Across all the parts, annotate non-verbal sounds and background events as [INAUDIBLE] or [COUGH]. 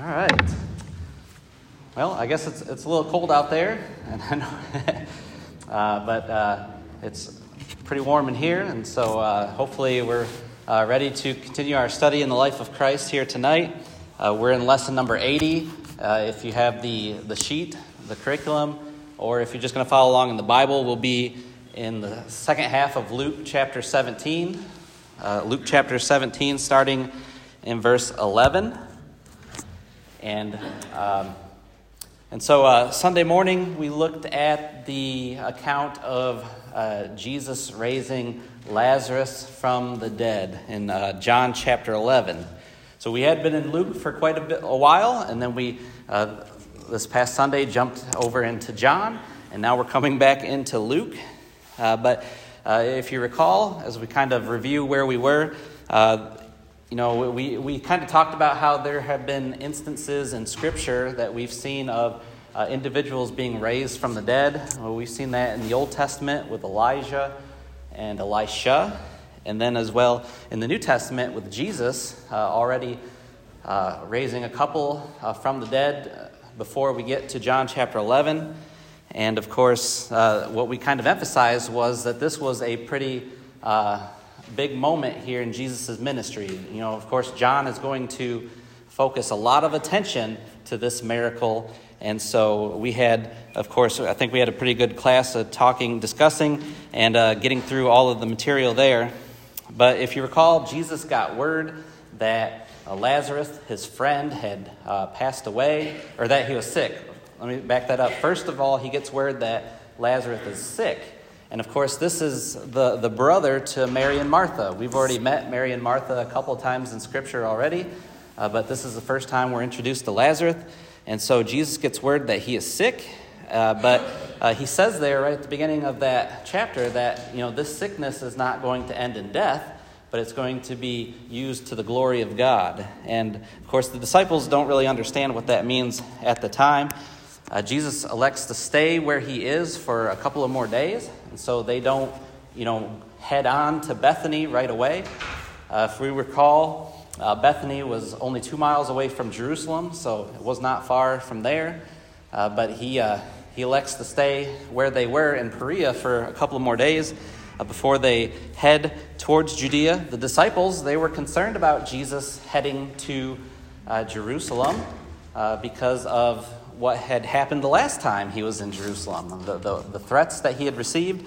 All right. Well, I guess it's, it's a little cold out there, and [LAUGHS] uh, but uh, it's pretty warm in here, and so uh, hopefully we're uh, ready to continue our study in the life of Christ here tonight. Uh, we're in lesson number 80. Uh, if you have the, the sheet, the curriculum, or if you're just going to follow along in the Bible, we'll be in the second half of Luke chapter 17. Luke chapter 17, starting in verse 11. And, um, and so uh, Sunday morning, we looked at the account of uh, Jesus raising Lazarus from the dead in uh, John chapter 11. So we had been in Luke for quite a, bit, a while, and then we, uh, this past Sunday, jumped over into John, and now we're coming back into Luke. Uh, but uh, if you recall, as we kind of review where we were, you know, we, we kind of talked about how there have been instances in Scripture that we've seen of uh, individuals being raised from the dead. Well, we've seen that in the Old Testament with Elijah and Elisha, and then as well in the New Testament with Jesus uh, already uh, raising a couple uh, from the dead uh, before we get to John chapter 11. And of course, uh, what we kind of emphasized was that this was a pretty big moment here in Jesus' ministry. You know, of course, John is going to focus a lot of attention to this miracle. And so we had, of course, I think we had a pretty good class of talking, discussing, and uh, getting through all of the material there. But if you recall, Jesus got word that uh, Lazarus, his friend, had uh, passed away, or that he was sick. Let me back that up. First of all, he gets word that Lazarus is sick. And of course, this is the, the brother to Mary and Martha. We've already met Mary and Martha a couple times in Scripture already, uh, but this is the first time we're introduced to Lazarus. And so Jesus gets word that he is sick, uh, but uh, he says there right at the beginning of that chapter that you know this sickness is not going to end in death, but it's going to be used to the glory of God. And of course, the disciples don't really understand what that means at the time. Uh, Jesus elects to stay where he is for a couple of more days, and so they don't, you know, head on to Bethany right away. Uh, if we recall, uh, Bethany was only two miles away from Jerusalem, so it was not far from there. Uh, but he, uh, he elects to stay where they were in Perea for a couple of more days uh, before they head towards Judea. The disciples, they were concerned about Jesus heading to Jerusalem because of what had happened the last time he was in Jerusalem, the, the, the threats that he had received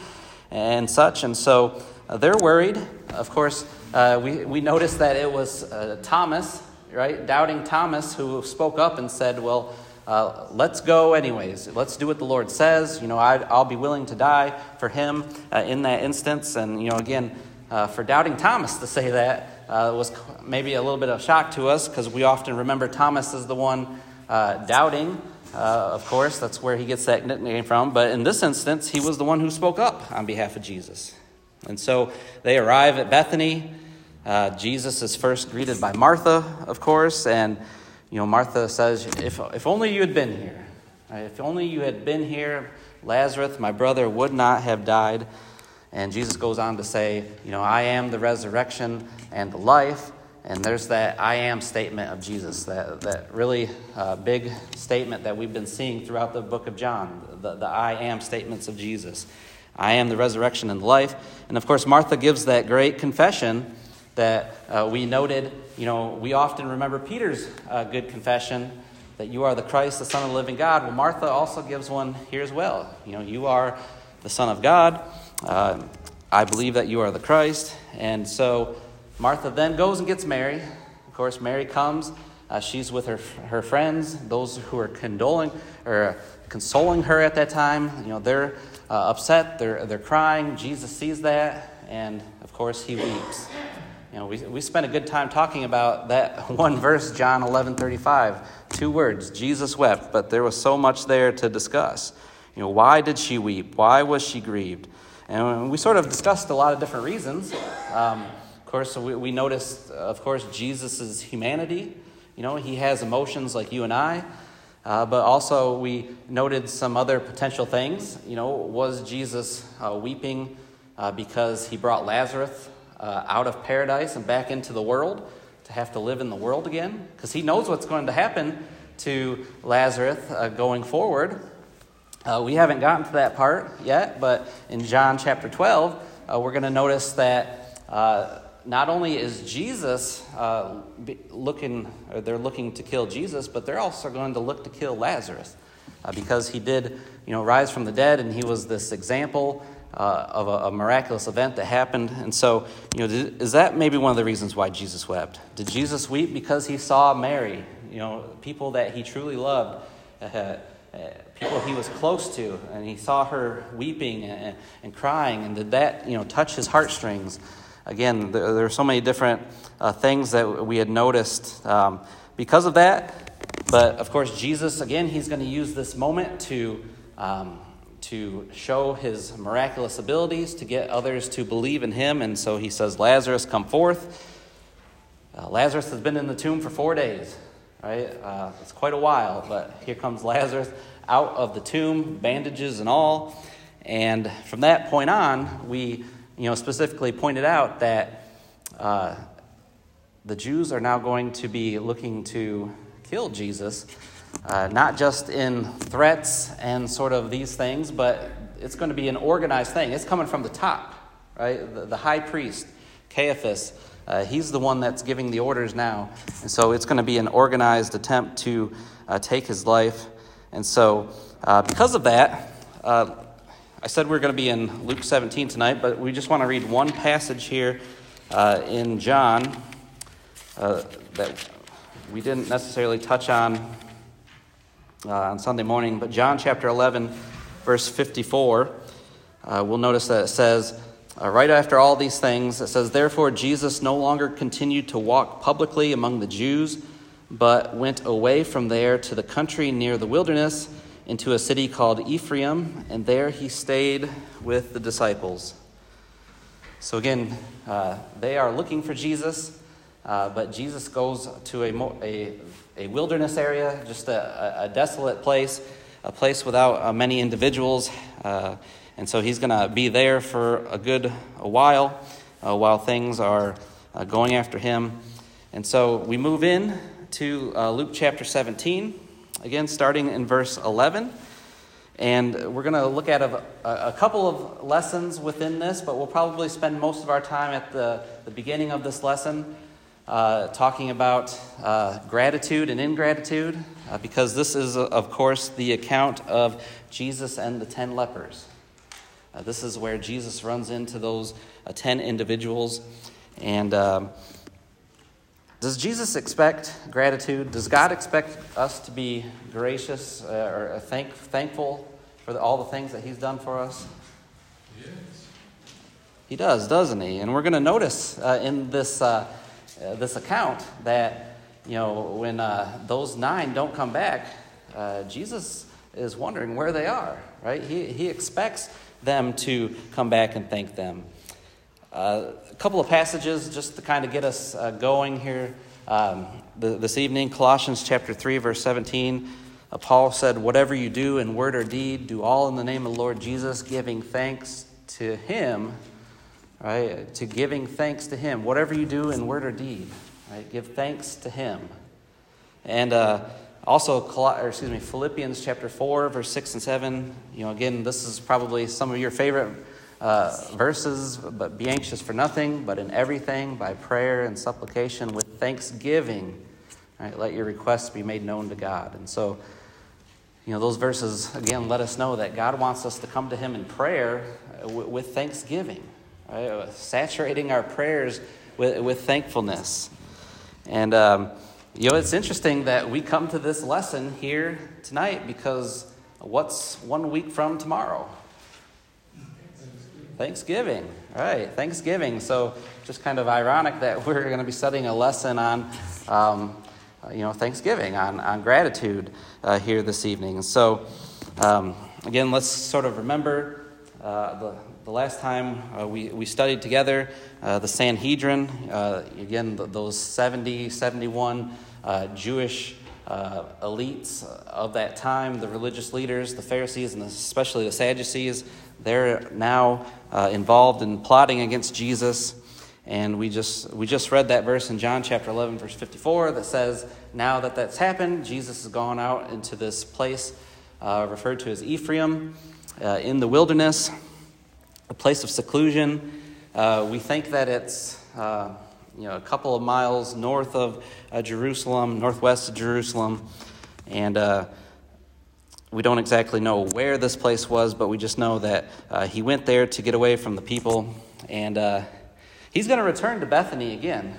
and such. And so uh, they're worried. Of course, uh, we, we noticed that it was uh, Thomas, right? Doubting Thomas, who spoke up and said, Well, uh, let's go anyways. Let's do what the Lord says. You know, i will be willing to die for him uh, in that instance. And, you know, again, uh, for doubting Thomas to say that was maybe a little bit of shock to us because we often remember Thomas as the one doubting uh, of course, that's where he gets that nickname from. But in this instance, he was the one who spoke up on behalf of Jesus. And so they arrive at Bethany. Uh, Jesus is first greeted by Martha, of course. And, you know, Martha says, If, if only you had been here. Right? If only you had been here, Lazarus, my brother, would not have died. And Jesus goes on to say, You know, I am the resurrection and the life. And there's that I am statement of Jesus, that, that really uh, big statement that we've been seeing throughout the book of John, the, the I am statements of Jesus. I am the resurrection and the life. And of course, Martha gives that great confession that uh, we noted. You know, we often remember Peter's uh, good confession that you are the Christ, the Son of the living God. Well, Martha also gives one here as well. You know, you are the Son of God. Uh, I believe that you are the Christ. And so Martha then goes and gets Mary. Of course, Mary comes. Uh, she's with her, her friends, those who are condoling or consoling her at that time. You know, they're uh, upset, they're, they're crying. Jesus sees that, and of course, he weeps. You know, we, we spent a good time talking about that [LAUGHS] one verse, John 11 35. Two words, Jesus wept, but there was so much there to discuss. You know, why did she weep? Why was she grieved? And we sort of discussed a lot of different reasons. Um, course, we, we noticed, of course, Jesus' humanity. You know, he has emotions like you and I. Uh, but also, we noted some other potential things. You know, was Jesus uh, weeping uh, because he brought Lazarus uh, out of paradise and back into the world? to have to live in the world again because he knows what's going to happen to Lazarus uh, going forward. Uh, we haven't gotten to that part yet, but in John chapter 12, uh, we're going to notice that uh, not only is Jesus uh, looking, they're looking to kill Jesus, but they're also going to look to kill Lazarus uh, because he did, you know, rise from the dead, and he was this example uh, of a, a, miraculous event that happened. And so, you know, did, is that maybe one of the reasons why Jesus wept? Did Jesus weep because he saw Mary, you know, people that he truly loved, uh, uh, people he was close to, and he saw her weeping and, and, crying, and did that, you know, touch his heartstrings? Again, there, there are so many different uh, things that we had noticed um, because of that. But of course, Jesus, again, he's going to use this moment to. Um, to show his miraculous abilities, to get others to believe in him. And so he says, Lazarus, come forth. Uh, Lazarus has been in the tomb for four days, right? Uh, it's quite a while, but here comes Lazarus out of the tomb, bandages and all. And from that point on, we, you know, specifically pointed out that uh, the Jews are now going to be looking to kill Jesus uh, not just in threats and sort of these things, but it's going to be an organized thing. It's coming from the top, right? The, the high priest, Caiaphas, uh, he's the one that's giving the orders now. And so it's going to be an organized attempt to uh, take his life. And so, uh, because of that, uh, I said we are going to be in Luke 17 tonight, but we just want to read one passage here uh, in John that we didn't necessarily touch on uh, on Sunday morning. But John chapter 11, verse 54, uh, we'll notice that it says, uh, right after all these things, it says, Therefore Jesus no longer continued to walk publicly among the Jews, but went away from there to the country near the wilderness, into a city called Ephraim, and there he stayed with the disciples. So again, uh, they are looking for Jesus, uh, but Jesus goes to a, a a wilderness area, just a, a desolate place, a place without uh, many individuals. Uh, and so he's going to be there for a good a while uh, while things are uh, going after him. And so we move in to Luke chapter 17, again, starting in verse 11. And we're going to look at a, a, couple of lessons within this, but we'll probably spend most of our time at the, the beginning of this lesson uh, talking about uh, gratitude and ingratitude, uh, because this is, of course, the account of Jesus and the ten lepers. Uh, this is where Jesus runs into those uh, ten individuals. And um, does Jesus expect gratitude? Does God expect us to be gracious or thank, thankful for the, all the things that He's done for us? Yes. He does, doesn't He? And we're going to notice in this uh, this account that, you know, when uh, those nine don't come back, uh, Jesus is wondering where they are, right? He, he expects them to come back and thank them. Uh, a couple of passages just to kind of get us uh, going here um, this evening Colossians chapter 3, verse 17. Uh, Paul said, Whatever you do in word or deed, do all in the name of the Lord Jesus, giving thanks to him right? To giving thanks to Him. Whatever you do in word or deed, right? Give thanks to Him. And uh, also, excuse me, Philippians chapter 4, verse 6 and 7. You know, again, this is probably some of your favorite uh, verses, but be anxious for nothing, but in everything, by prayer and supplication, with thanksgiving, right? Let your requests be made known to God. And so, you know, those verses, again, let us know that God wants us to come to Him in prayer uh, with thanksgiving right? saturating our prayers with, with thankfulness. And, um, you know, it's interesting that we come to this lesson here tonight because what's one week from tomorrow? Thanksgiving. All right, Thanksgiving. So, just kind of ironic that [LAUGHS] we're going to be studying a lesson on, um, you know, Thanksgiving, on, on gratitude uh, here this evening. So, um, again, let's sort of remember uh, the, the last time uh, we, we studied together uh, the Sanhedrin, uh, again, the, those 70, 71 uh, Jewish uh, elites of that time, the religious leaders, the Pharisees, and especially the Sadducees, they're now uh, involved in plotting against Jesus. And we just, we just read that verse in John chapter 11, verse 54, that says, Now that that's happened, Jesus has gone out into this place uh, referred to as Ephraim uh, in the wilderness, a place of seclusion. Uh, we think that it's uh, you know, a couple of miles north of uh, Jerusalem, northwest of Jerusalem. And uh, we don't exactly know where this place was, but we just know that uh, he went there to get away from the people. And uh, he's going to return to Bethany again.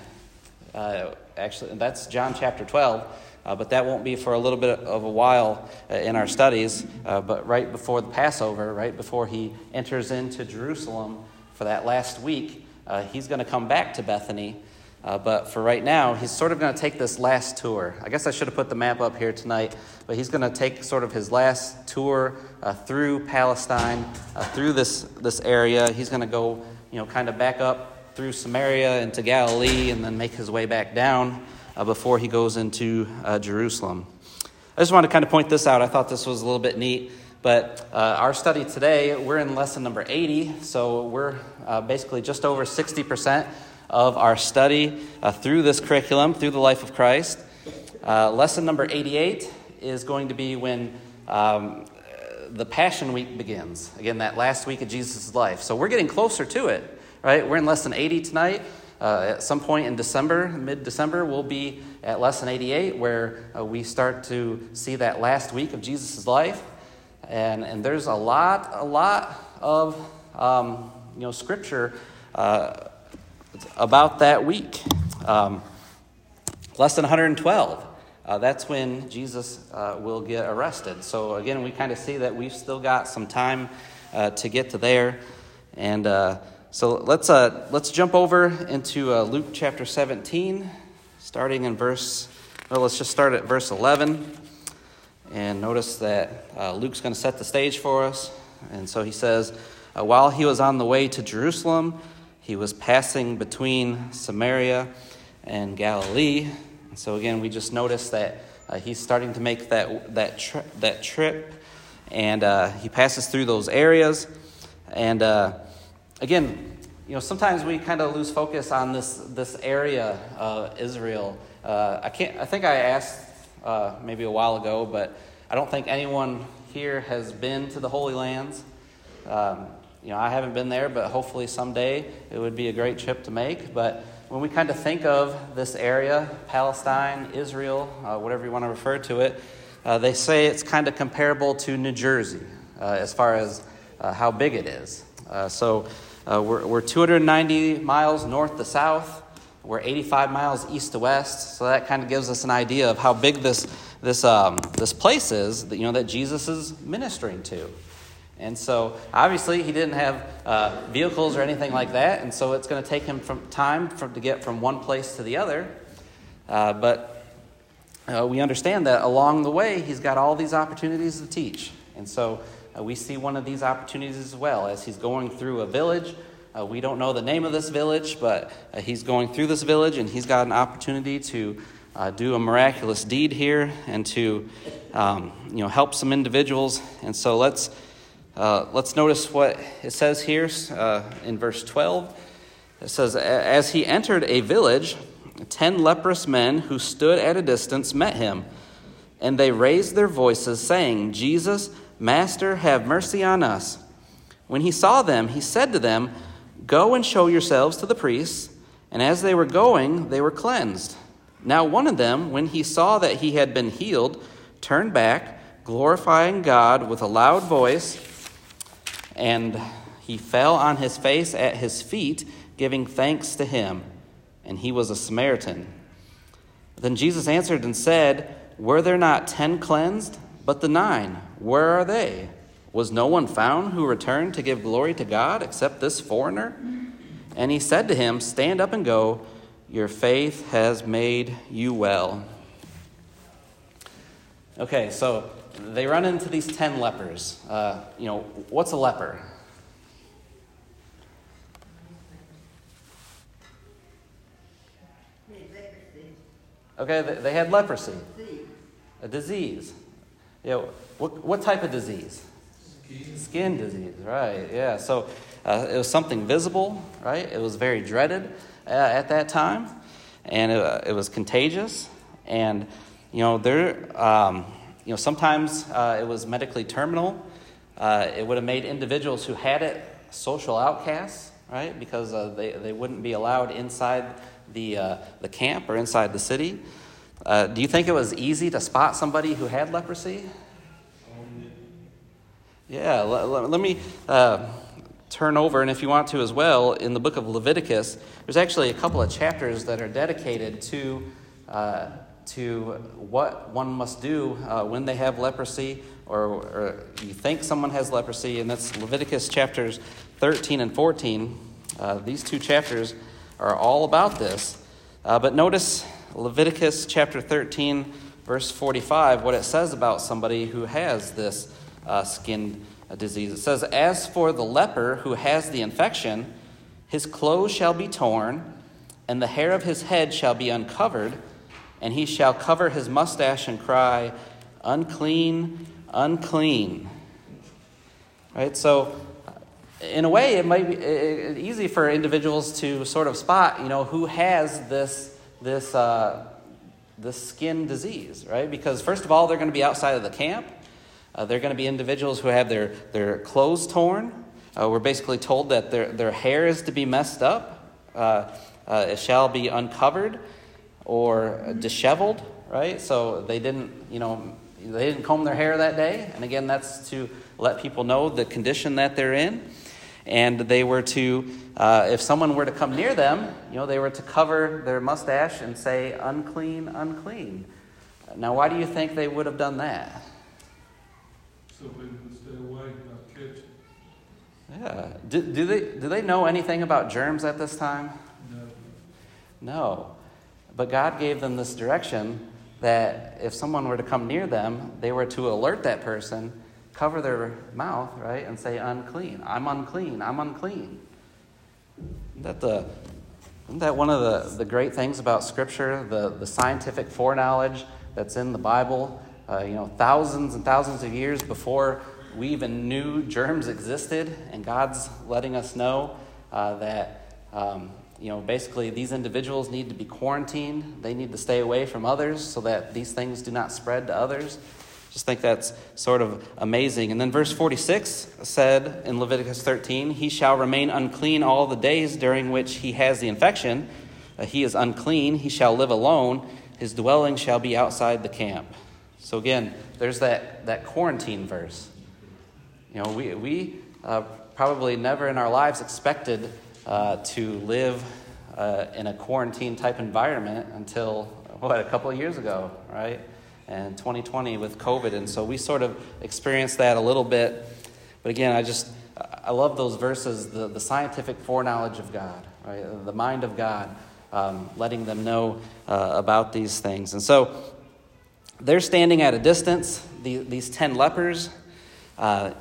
Uh, actually, that's John chapter 12. Uh, but that won't be for a little bit of a while uh, in our studies. Uh, but right before the Passover, right before he enters into Jerusalem for that last week, he's going to come back to Bethany uh, but for right now, he's sort of going to take this last tour. I guess I should have put the map up here tonight, but he's going to take sort of his last tour uh, through Palestine, uh, through this, this area. He's going to go, you know, kind of back up through Samaria into Galilee and then make his way back down uh, before he goes into uh, Jerusalem. I just want to kind of point this out. I thought this was a little bit neat. But uh, our study today, we're in lesson number 80, so we're uh, basically just over 60% of our study uh, through this curriculum, through the life of Christ. Uh, lesson number 88 is going to be when um, the Passion Week begins. Again, that last week of Jesus' life. So we're getting closer to it, right? We're in lesson 80 tonight. Uh, at some point in December, mid December, we'll be at lesson 88, where uh, we start to see that last week of Jesus' life. And, and there's a lot, a lot of um, you know, scripture uh, about that week. Um, less than 112. Uh, that's when Jesus uh, will get arrested. So, again, we kind of see that we've still got some time uh, to get to there. And uh, so let's, uh, let's jump over into uh, Luke chapter 17, starting in verse, well, let's just start at verse 11. And notice that Luke's going to set the stage for us. And so he says, While he was on the way to Jerusalem, he was passing between Samaria and Galilee. And so, again, we just notice that uh, he's starting to make that, that, tri- that trip, and uh, he passes through those areas. And uh, again, you know, sometimes we kind of lose focus on this, this area, of Israel. Uh, I, can't, I think I asked uh, maybe a while ago, but I don't think anyone here has been to the Holy Lands. Um, you know, I haven't been there, but hopefully someday it would be a great trip to make. But when we kind of think of this area, Palestine, Israel, uh, whatever you want to refer to it, uh, they say it's kind of comparable to New Jersey uh, as far as uh, how big it is. Uh, so uh, we're, we're 290 miles north to south. We're 85 miles east to west. So that kind of gives us an idea of how big this, this, um, this place is that, you know, that Jesus is ministering to. And so, obviously, he didn't have uh, vehicles or anything like that, and so it's going to take him from time from, to get from one place to the other. Uh, but uh, we understand that along the way, he's got all these opportunities to teach. And so, uh, we see one of these opportunities as well as he's going through a village. Uh, we don't know the name of this village, but uh, he's going through this village, and he's got an opportunity to do a miraculous deed here and to um, you know help some individuals. And so, let's. Uh, let's notice what it says here uh, in verse 12. It says, As he entered a village, ten leprous men who stood at a distance met him, and they raised their voices, saying, Jesus, Master, have mercy on us. When he saw them, he said to them, Go and show yourselves to the priests. And as they were going, they were cleansed. Now one of them, when he saw that he had been healed, turned back, glorifying God with a loud voice and he fell on his face at his feet, giving thanks to him. And he was a Samaritan. Then Jesus answered and said, Were there not ten cleansed? But the nine, where are they? Was no one found who returned to give glory to God except this foreigner? And he said to him, Stand up and go. Your faith has made you well. Okay, so they run into these 10 lepers. Uh, you know, what's a leper? Okay, they had leprosy. A disease. You know, what, what type of disease? Skin. Skin disease, right, yeah. So uh, it was something visible, right? It was very dreaded. uh, at that time, and it, uh, it, was contagious. And you know, there, um, you know, sometimes uh, it was medically terminal. Uh, it would have made individuals who had it social outcasts, right? Because uh, they, they wouldn't be allowed inside the, uh, the camp or inside the city. Uh, do you think it was easy to spot somebody who had leprosy? Yeah, let, let, let me uh, turn over, and if you want to as well, in the book of Leviticus, there's actually a couple of chapters that are dedicated to, to what one must do uh, when they have leprosy, or, or, you think someone has leprosy, and that's Leviticus chapters 13 and 14. Uh, these two chapters are all about this. Uh, but notice Leviticus chapter 13, verse 45, what it says about somebody who has this uh, skin disease. It says, As for the leper who has the infection, his clothes shall be torn, and the hair of his head shall be uncovered, and he shall cover his mustache and cry, Unclean, unclean. Right? So, in a way, it might be easy for individuals to sort of spot, you know, who has this, this, uh, this skin disease, right? Because, first of all, they're going to be outside of the camp. Uh, they're going to be individuals who have their, their clothes torn. Uh, we're basically told that their, their hair is to be messed up, uh, uh it shall be uncovered or disheveled, right? So they didn't, you know, they didn't comb their hair that day. And again, that's to let people know the condition that they're in. And they were to, uh, if someone were to come near them, you know, they were to cover their mustache and say, unclean, unclean. Now, why do you think they would have done that? so we would stay away, not catch it. Yeah. Do, do, they, do they know anything about germs at this time? No. No. But God gave them this direction that if someone were to come near them, they were to alert that person, cover their mouth, right, and say, unclean. I'm unclean. I'm unclean. Isn't that, the, isn't that one of the, the great things about Scripture, the, the scientific foreknowledge that's in the Bible? uh, you know, thousands and thousands of years before we even knew germs existed, and God's letting us know uh, that, um, you know, basically these individuals need to be quarantined. They need to stay away from others so that these things do not spread to others. Just think that's sort of amazing. And then verse 46 said in Leviticus 13, He shall remain unclean all the days during which he has the infection. Uh, he is unclean. He shall live alone. His dwelling shall be outside the camp. So again, there's that, that quarantine verse. You know, we, we uh, probably never in our lives expected uh, to live uh, in a quarantine type environment until, what, a couple of years ago, right? And 2020 with COVID. And so we sort of experienced that a little bit. But again, I just, I love those verses, the, the scientific foreknowledge of God, right? The mind of God, um, letting them know uh, about these things. And so they're standing at a distance, the, these 10 lepers. Uh,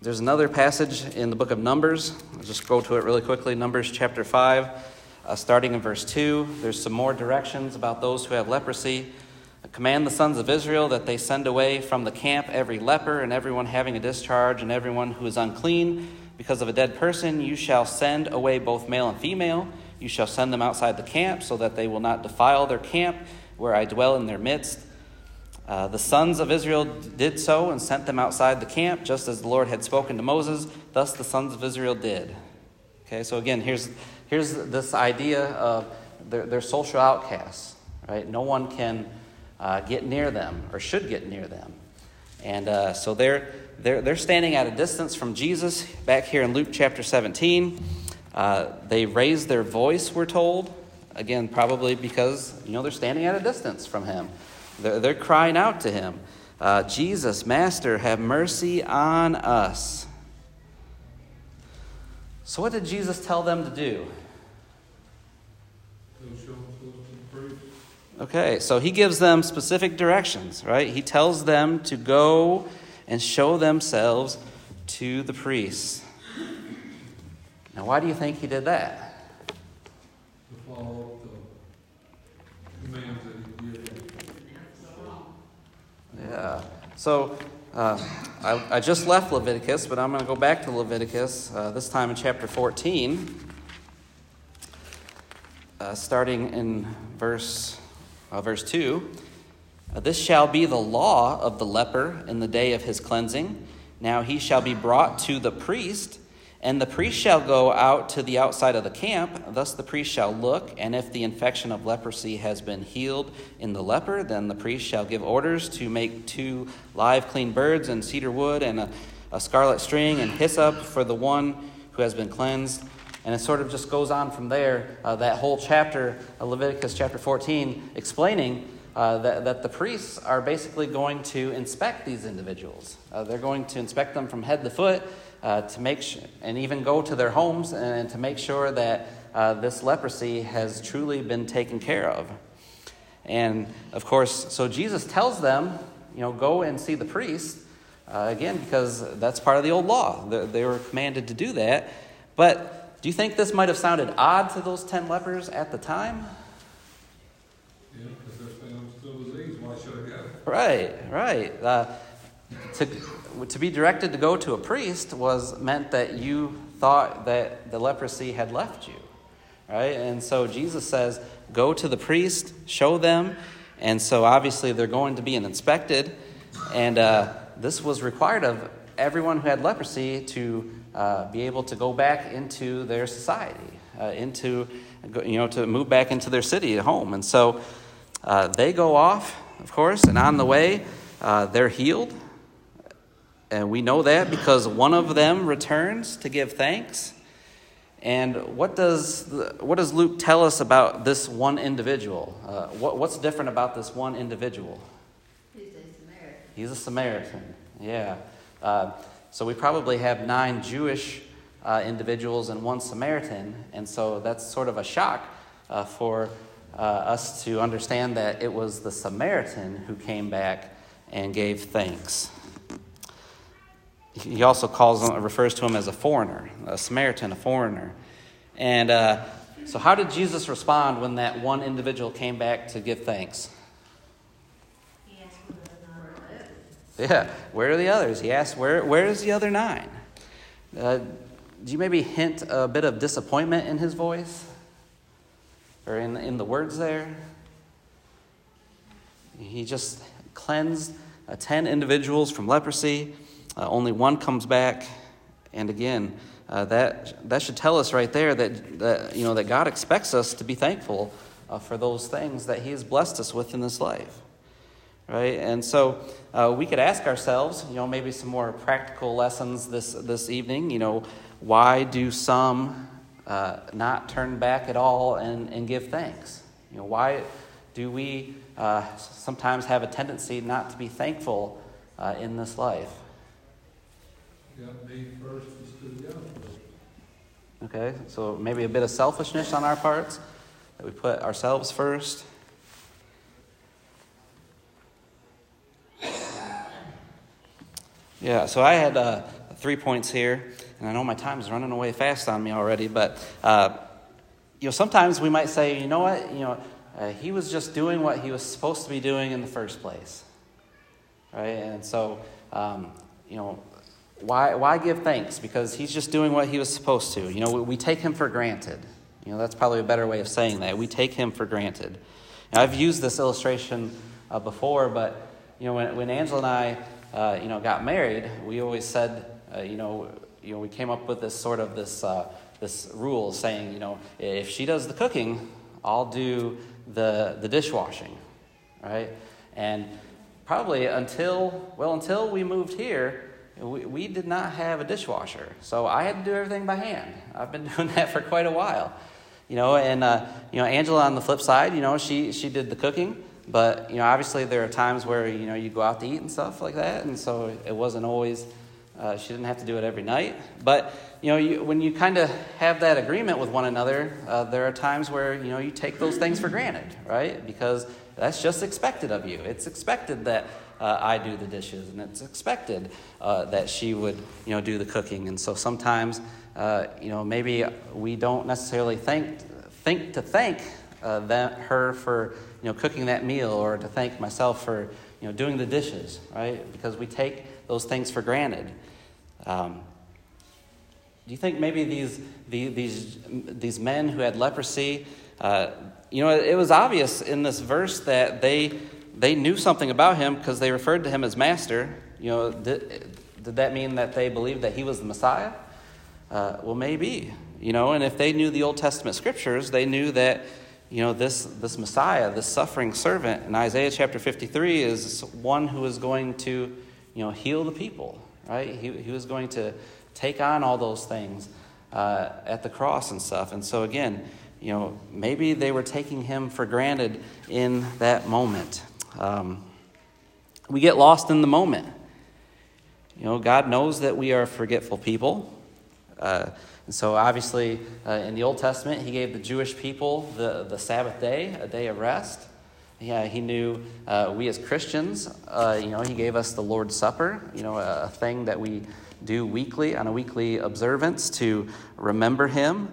there's another passage in the book of Numbers. I'll just go to it really quickly. Numbers chapter 5, uh, starting in verse 2. There's some more directions about those who have leprosy. Command the sons of Israel that they send away from the camp every leper and everyone having a discharge and everyone who is unclean because of a dead person. You shall send away both male and female. You shall send them outside the camp so that they will not defile their camp where I dwell in their midst. Uh, the sons of Israel did so and sent them outside the camp, just as the Lord had spoken to Moses. Thus the sons of Israel did. Okay, so again, here's, here's this idea of they're, they're social outcasts, right? No one can uh, get near them or should get near them. And uh, so they're, they're, they're standing at a distance from Jesus back here in Luke chapter 17. Uh, they raised their voice, we're told. Again, probably because, you know, they're standing at a distance from him. They're, they're crying out to him uh, Jesus, Master, have mercy on us. So, what did Jesus tell them to do? Okay, so he gives them specific directions, right? He tells them to go and show themselves to the priests. Now, why do you think he did that? Yeah. So uh, I, I, just left Leviticus, but I'm going to go back to Leviticus, uh, this time in chapter 14. uh, starting in verse, uh, verse 2. Uh, this shall be the law of the leper in the day of his cleansing. Now he shall be brought to the priest, and the priest shall go out to the outside of the camp. Thus the priest shall look, and if the infection of leprosy has been healed in the leper, then the priest shall give orders to make two live clean birds and cedar wood and a, a scarlet string and hyssop for the one who has been cleansed. And it sort of just goes on from there, uh, that whole chapter, uh, Leviticus chapter 14, explaining uh, that, that the priests are basically going to inspect these individuals. Uh, they're going to inspect them from head to foot uh, to make sh- and even go to their homes and to make sure that uh, this leprosy has truly been taken care of. And of course, so Jesus tells them, you know, go and see the priest. Uh, again, because that's part of the old law. They, they were commanded to do that. But do you think this might have sounded odd to those 10 lepers at the time? Yeah, because they're saying I'm still diseased, why should I go? Right, right. Uh, to, to be directed to go to a priest was meant that you thought that the leprosy had left you, right? And so Jesus says, go to the priest, show them. And so obviously they're going to be inspected. And uh, this was required of everyone who had leprosy to uh, be able to go back into their society, uh, into, you know, to move back into their city at home. And so uh, they go off, of course, and on the way, uh, they're healed. And we know that because one of them returns to give thanks. And what does, what does Luke tell us about this one individual? Uh, what, what's different about this one individual? He's a Samaritan. He's a Samaritan, yeah. Uh, so we probably have nine Jewish uh, individuals and one Samaritan, and so that's sort of a shock uh, for uh, us to understand that it was the Samaritan who came back and gave thanks. He also calls him, refers to him as a foreigner, a Samaritan, a foreigner. And uh, so, how did Jesus respond when that one individual came back to give thanks? He asked for the nine others. Yeah, where are the others? He asked, where, where is the other nine? Uh, do you maybe hint a bit of disappointment in his voice? Or in, in the words there? He just cleansed uh, 10 individuals from leprosy. Uh, only one comes back. And again, uh, that, that should tell us right there that, that, you know, that God expects us to be thankful uh, for those things that He has blessed us with in this life right? And so uh, we could ask ourselves, you know, maybe some more practical lessons this this evening. You know, why do some uh, not turn back at all and, and give thanks? You know, why do we uh, sometimes have a tendency not to be thankful in this life? You got me first instead of the other first. Okay, so maybe a bit of selfishness on our parts that we put ourselves first. Yeah, so I had uh, three points here, and I know my time is running away fast on me already, but uh, you know, sometimes we might say, you know what, you know, uh, he was just doing what he was supposed to be doing in the first place, right? And so, um, you know, why why give thanks? Because he's just doing what he was supposed to. You know, we, we take him for granted. You know, that's probably a better way of saying that. We take him for granted. Now, I've used this illustration uh, before, but you know, when, when Angela and I uh, you know, got married, we always said, uh, you know, you know, we came up with this sort of this uh, this rule saying, you know, if she does the cooking, I'll do the the dishwashing, right? And probably until well, until we moved here, we, we did not have a dishwasher, so I had to do everything by hand. I've been [LAUGHS] doing that for quite a while, you know. And uh, you know, Angela on the flip side, you know, she she did the cooking. But you know, obviously there are times where you know you go out to eat and stuff like that, and so it wasn't always. Uh, she didn't have to do it every night, but you know, you, when you kind of have that agreement with one another, uh, there are times where you know you take those things for granted, right? Because that's just expected of you. It's expected that uh, I do the dishes, and it's expected uh, that she would you know do the cooking. And so sometimes uh, you know maybe we don't necessarily think think to thank uh, that, her for you know, cooking that meal or to thank myself for you know, doing the dishes, right? Because we take those things for granted. Um, do you think maybe these, these, these men who had leprosy, Uh, you know, it was obvious in this verse that they, they knew something about him because they referred to him as master. You know, did, did that mean that they believed that he was the Messiah? Uh, well, maybe. You know, and if they knew the Old Testament scriptures, they knew that, you know, this, this Messiah, this suffering servant in Isaiah chapter 53 is one who is going to, you know, heal the people, right? He, he was going to take on all those things uh, at the cross and stuff. And so, again, you know, maybe they were taking him for granted in that moment. Um, we get lost in the moment. You know, God knows that we are forgetful people. Uh, and so, obviously, uh, in the Old Testament, He gave the Jewish people the, the Sabbath day, a day of rest. Yeah, He knew uh, we as Christians, uh, you know, He gave us the Lord's Supper, you know, a, a thing that we do weekly on a weekly observance to remember Him.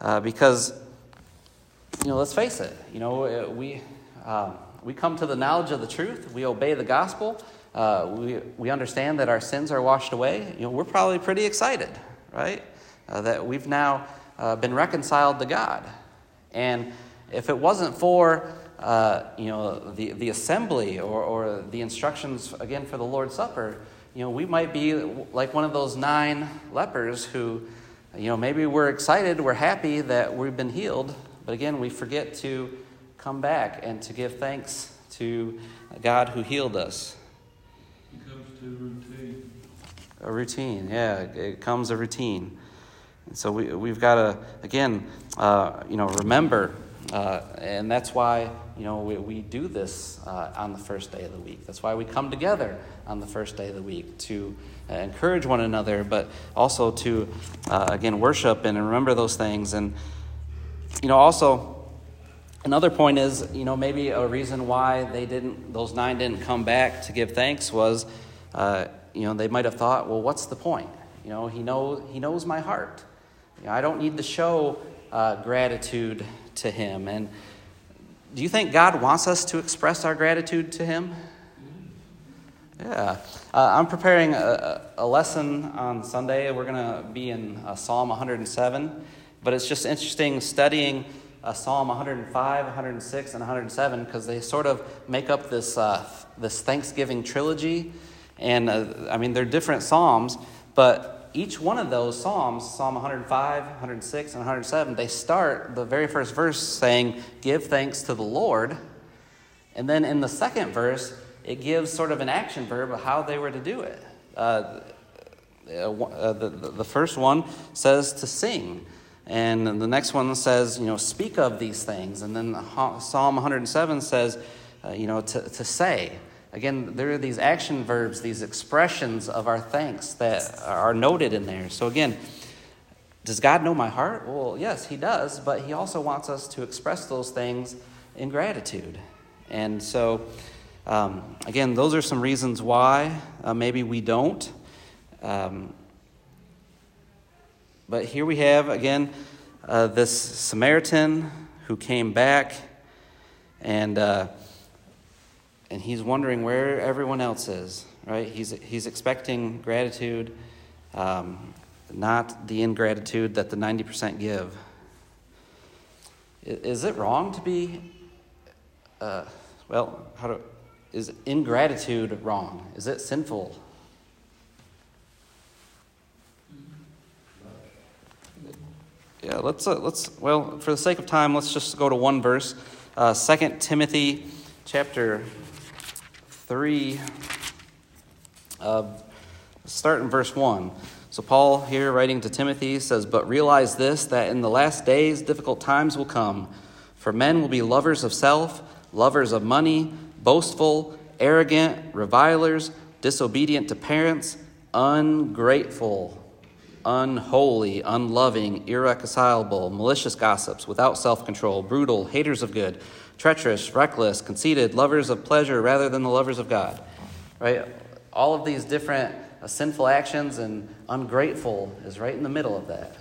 Uh, because you know, let's face it, you know, uh, we, uh, we come to the knowledge of the truth, we obey the gospel, uh, we, we understand that our sins are washed away, you know, we're probably pretty excited, right? Uh, that we've now uh, been reconciled to God. And if it wasn't for, uh, you know, the, the assembly or, or the instructions, again, for the Lord's Supper, you know, we might be like one of those nine lepers who, you know, maybe we're excited, we're happy that we've been healed, but again, we forget to come back and to give thanks to God who healed us. It comes to routine. A routine, yeah, it comes a routine. And so we, we've got to, again, uh, you know, remember, uh, and that's why, you know, we, we do this uh, on the first day of the week. That's why we come together on the first day of the week to uh, encourage one another, but also to, uh, again, worship and remember those things. And, you know, also, another point is, you know, maybe a reason why they didn't, those nine didn't come back to give thanks was, uh, you know, they might have thought, well, what's the point? You know, he knows, he knows my heart. You know, I don't need to show uh, gratitude to him. And do you think God wants us to express our gratitude to him? Yeah. Uh, I'm preparing a, a, lesson on Sunday. We're going to be in uh, Psalm 107. But it's just interesting studying uh, Psalm 105, 106, and 107 because they sort of make up this, uh, this Thanksgiving trilogy. And uh, I mean, they're different Psalms, but each one of those Psalms, Psalm 105, 106, and 107, they start the very first verse saying, Give thanks to the Lord. And then in the second verse, it gives sort of an action verb of how they were to do it. Uh, uh, the, the first one says to sing. And the next one says, you know, speak of these things. And then Psalm 107 says, uh, you know, to, to say. Again, there are these action verbs, these expressions of our thanks that are noted in there. So, again, does God know my heart? Well, yes, He does, but He also wants us to express those things in gratitude. And so, um, again, those are some reasons why uh, maybe we don't. Um, but here we have, again, uh, this Samaritan who came back and, uh, and he's wondering where everyone else is, right? He's, he's expecting gratitude, um, not the ingratitude that the 90% give. Is it wrong to be, uh, well, how do, is ingratitude wrong? Is it sinful? Yeah, let's, uh, let's, well, for the sake of time, let's just go to one verse. Uh, 2 Timothy chapter 3, uh, start in verse 1. So, Paul here writing to Timothy says, But realize this, that in the last days difficult times will come. For men will be lovers of self, lovers of money, boastful, arrogant, revilers, disobedient to parents, ungrateful unholy, unloving, irreconcilable, malicious gossips, without self control, brutal, haters of good, treacherous, reckless, conceited, lovers of pleasure rather than the lovers of God. Right? All of these different uh, sinful actions and ungrateful is right in the middle of that.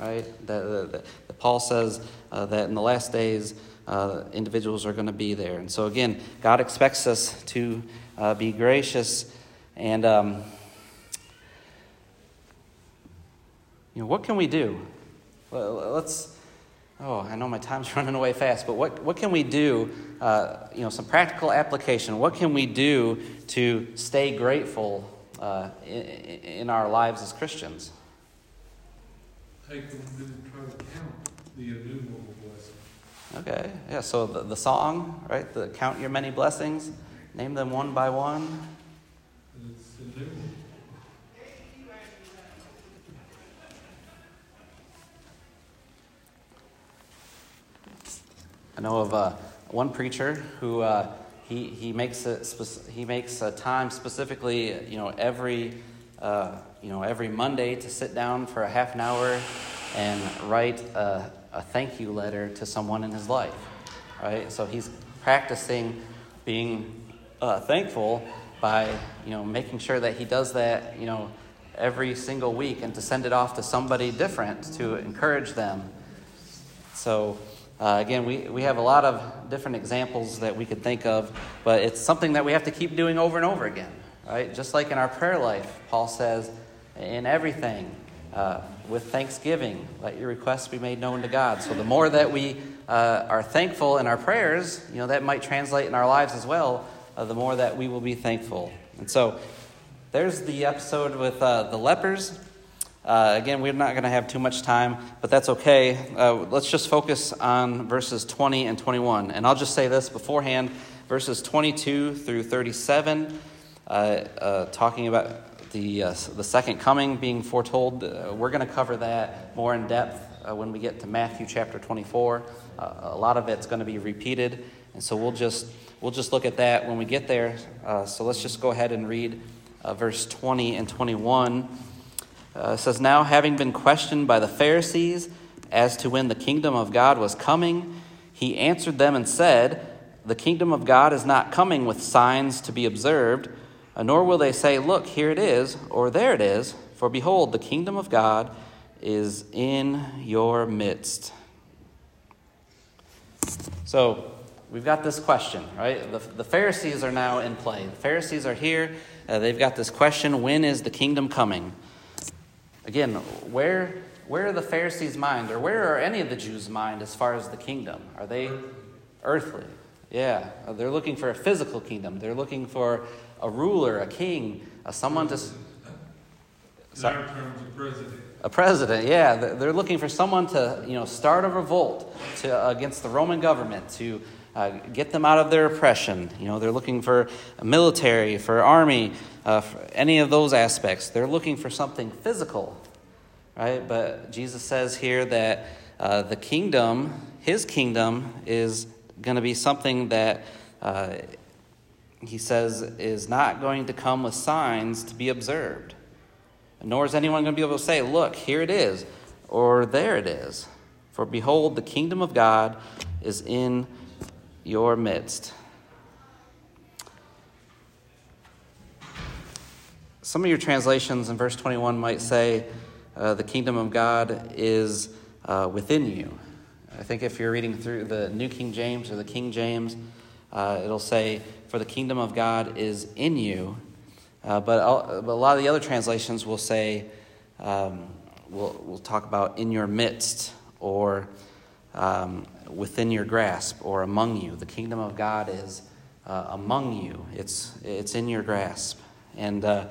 Right? That, that, that Paul says uh, that in the last days, uh, individuals are going to be there. And so, again, God expects us to uh, be gracious and. Um, You know, what can we do? Let's, Oh, I know my time's [LAUGHS] running away fast, but what, what can we do? Uh, you know, some practical application. What can we do to stay grateful uh, in, in our lives as Christians? Take them and try to count the innumerable blessings. Okay, yeah, so the, the song, right? The Count Your Many Blessings, name them one by one. I know of uh, one preacher who uh, he, he makes a he makes a time specifically, you know, every uh, you know every Monday to sit down for a half an hour and write a, a thank you letter to someone in his life, right? So he's practicing being uh, thankful by you know making sure that he does that, you know, every single week and to send it off to somebody different to encourage them. So. Uh, again, we, we have a lot of different examples that we could think of, but it's something that we have to keep doing over and over again, right? Just like in our prayer life, Paul says, in everything, uh, with thanksgiving, let your requests be made known to God. So the more that we uh, are thankful in our prayers, you know, that might translate in our lives as well, uh, the more that we will be thankful. And so there's the episode with uh, the lepers. Uh, again, we're not going to have too much time, but that's okay. Uh, let's just focus on verses 20 and 21. And I'll just say this beforehand verses 22 through 37, uh, uh talking about the, uh, the second coming being foretold. Uh, we're going to cover that more in depth when we get to Matthew chapter 24. a lot of it's going to be repeated, and so we'll just, we'll just look at that when we get there. so let's just go ahead and read verse 20 and 21. Uh, says, Now, having been questioned by the Pharisees as to when the kingdom of God was coming, he answered them and said, The kingdom of God is not coming with signs to be observed, uh, nor will they say, Look, here it is, or there it is, for behold, the kingdom of God is in your midst. So, we've got this question, right? The, the Pharisees are now in play. The Pharisees are here. Uh, they've got this question when is the kingdom coming? Again, where, where are the Pharisees' mind, or where are any of the Jews' mind as far as the kingdom? Are they earthly? Yeah, they're looking for a physical kingdom. They're looking for a ruler, a king, a someone to. In our terms, a president. A president, yeah. They're looking for someone to, you know, start a revolt to, against the Roman government to uh, get them out of their oppression. You know, they're looking for a military, for army, uh, any of those aspects. They're looking for something physical, right? But Jesus says here that uh, the kingdom, his kingdom, is going to be something that uh, he says is not going to come with signs to be observed. Nor is anyone going to be able to say, Look, here it is, or there it is. For behold, the kingdom of God is in your midst. Some of your translations in verse 21 might say, uh, The kingdom of God is uh, within you. I think if you're reading through the New King James or the King James, uh, it'll say, For the kingdom of God is in you. Uh, but, but, a lot of the other translations will say, um, we'll, we'll talk about in your midst or um, within your grasp or among you. The kingdom of God is uh, among you, it's, it's in your grasp. And, uh,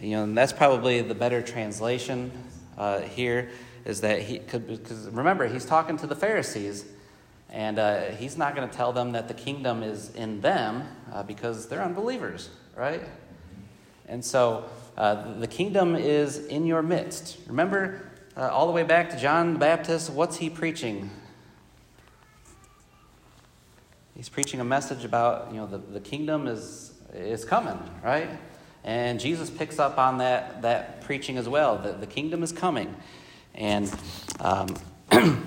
you know, and that's probably the better translation uh, here is that he could, because remember, he's talking to the Pharisees. And uh, he's not going to tell them that the kingdom is in them uh, because they're unbelievers, right? And so uh, the kingdom is in your midst. Remember, all the way back to John the Baptist, what's he preaching? he's preaching a message about, you know, the, the kingdom is, is coming, right? And Jesus picks up on that, that preaching as well. that the kingdom is coming. And um, [CLEARS THROAT]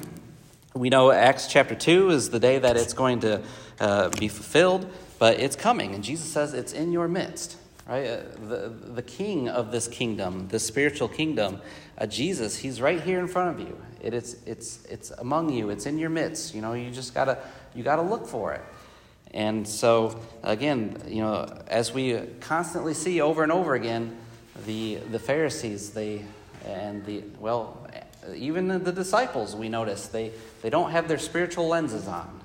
we know Acts chapter 2 is the day that it's going to uh, be fulfilled, but it's coming. And Jesus says it's in your midst, right? Uh, the, the king of this kingdom, the spiritual kingdom, uh, Jesus, he's right here in front of you. It, it's, it's, it's among you, it's in your midst. You know, you just got to you got to look for it. And so, again, you know, as we constantly see over and over again, the, the Pharisees, they, and the, well, even the disciples, we notice, they, they don't have their spiritual lenses on.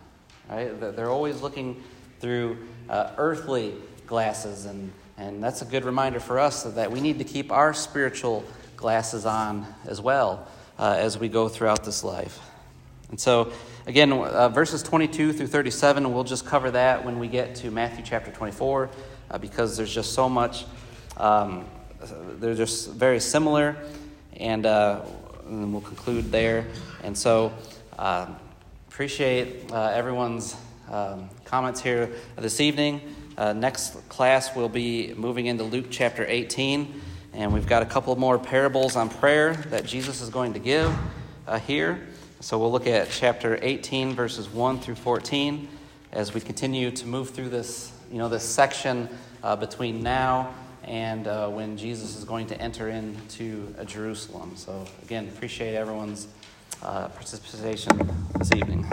Right? They're always looking through uh, earthly glasses, and, and that's a good reminder for us that we need to keep our spiritual glasses on as well uh, as we go throughout this life. And so, again, uh, verses 22 through 37, we'll just cover that when we get to Matthew chapter 24 uh, because there's just so much, um, they're just very similar, and, uh, and we'll conclude there. And so, um, appreciate uh, everyone's um, comments here this evening. Uh, next class, we'll be moving into Luke chapter 18, and we've got a couple more parables on prayer that Jesus is going to give uh, here. So we'll look at chapter 18, verses 1 through 14, as we continue to move through this, you know, this section uh, between now and uh, when Jesus is going to enter into Jerusalem. So again, appreciate everyone's uh, participation this evening.